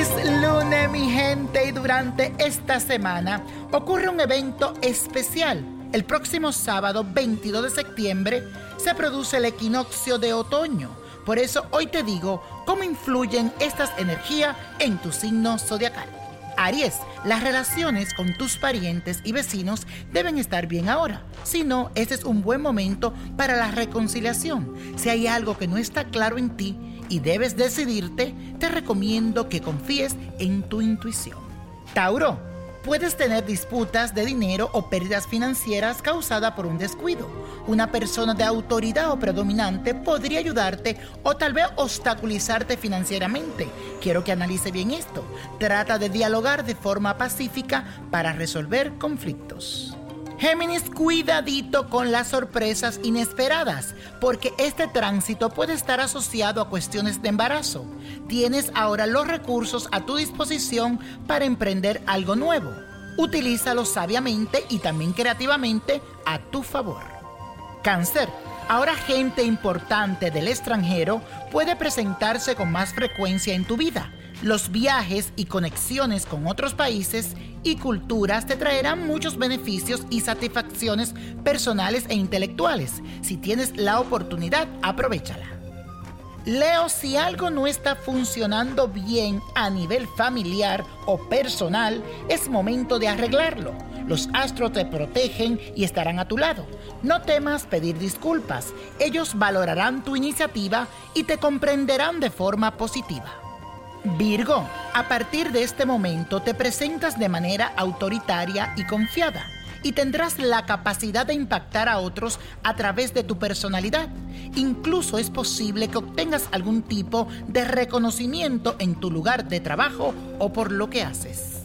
Lunes mi gente y durante esta semana ocurre un evento especial. El próximo sábado 22 de septiembre se produce el equinoccio de otoño. Por eso hoy te digo cómo influyen estas energías en tu signo zodiacal. Aries, las relaciones con tus parientes y vecinos deben estar bien ahora. Si no, este es un buen momento para la reconciliación. Si hay algo que no está claro en ti y debes decidirte, te recomiendo que confíes en tu intuición. Tauro, puedes tener disputas de dinero o pérdidas financieras causadas por un descuido. Una persona de autoridad o predominante podría ayudarte o tal vez obstaculizarte financieramente. Quiero que analice bien esto. Trata de dialogar de forma pacífica para resolver conflictos. Géminis, cuidadito con las sorpresas inesperadas, porque este tránsito puede estar asociado a cuestiones de embarazo. Tienes ahora los recursos a tu disposición para emprender algo nuevo. Utilízalo sabiamente y también creativamente a tu favor. Cáncer. Ahora gente importante del extranjero puede presentarse con más frecuencia en tu vida. Los viajes y conexiones con otros países y culturas te traerán muchos beneficios y satisfacciones personales e intelectuales. Si tienes la oportunidad, aprovechala. Leo, si algo no está funcionando bien a nivel familiar o personal, es momento de arreglarlo. Los astros te protegen y estarán a tu lado. No temas pedir disculpas. Ellos valorarán tu iniciativa y te comprenderán de forma positiva. Virgo, a partir de este momento te presentas de manera autoritaria y confiada y tendrás la capacidad de impactar a otros a través de tu personalidad. Incluso es posible que obtengas algún tipo de reconocimiento en tu lugar de trabajo o por lo que haces.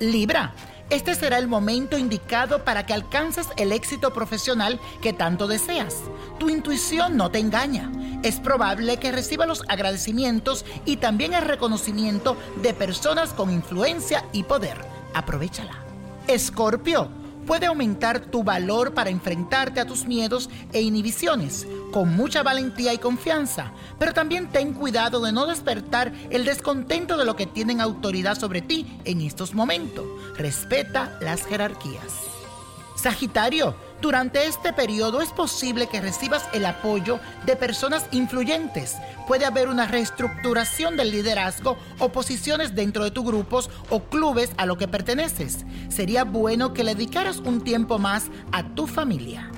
Libra, este será el momento indicado para que alcances el éxito profesional que tanto deseas. Tu intuición no te engaña. Es probable que reciba los agradecimientos y también el reconocimiento de personas con influencia y poder. Aprovechala. Escorpio, puede aumentar tu valor para enfrentarte a tus miedos e inhibiciones con mucha valentía y confianza, pero también ten cuidado de no despertar el descontento de lo que tienen autoridad sobre ti en estos momentos. Respeta las jerarquías. Sagitario, durante este periodo es posible que recibas el apoyo de personas influyentes. Puede haber una reestructuración del liderazgo o posiciones dentro de tus grupos o clubes a lo que perteneces. Sería bueno que le dedicaras un tiempo más a tu familia.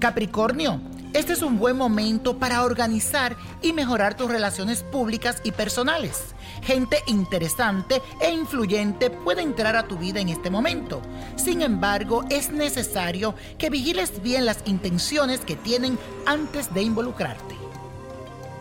Capricornio, este es un buen momento para organizar y mejorar tus relaciones públicas y personales. Gente interesante e influyente puede entrar a tu vida en este momento. Sin embargo, es necesario que vigiles bien las intenciones que tienen antes de involucrarte.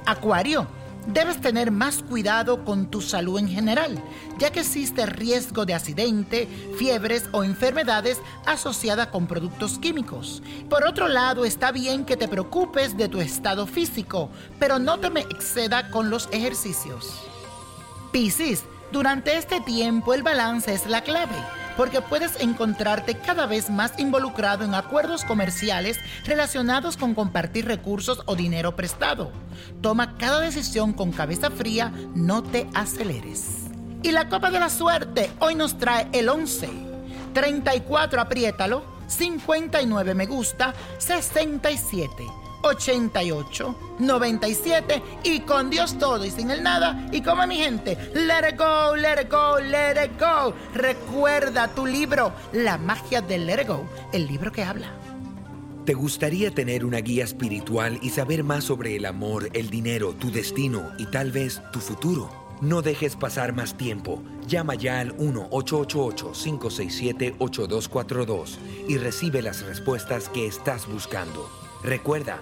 Acuario, debes tener más cuidado con tu salud en general, ya que existe riesgo de accidente, fiebres o enfermedades asociadas con productos químicos. Por otro lado, está bien que te preocupes de tu estado físico, pero no te exceda con los ejercicios. Piscis, durante este tiempo el balance es la clave, porque puedes encontrarte cada vez más involucrado en acuerdos comerciales relacionados con compartir recursos o dinero prestado. Toma cada decisión con cabeza fría, no te aceleres. Y la copa de la suerte hoy nos trae el 11, 34 apriétalo, 59 me gusta, 67. 88, 97 y con Dios todo y sin el nada. Y como mi gente, let it go, let it go, let it go. Recuerda tu libro, La magia del let it go, el libro que habla. ¿Te gustaría tener una guía espiritual y saber más sobre el amor, el dinero, tu destino y tal vez tu futuro? No dejes pasar más tiempo. Llama ya al 1-888-567-8242 y recibe las respuestas que estás buscando. Recuerda,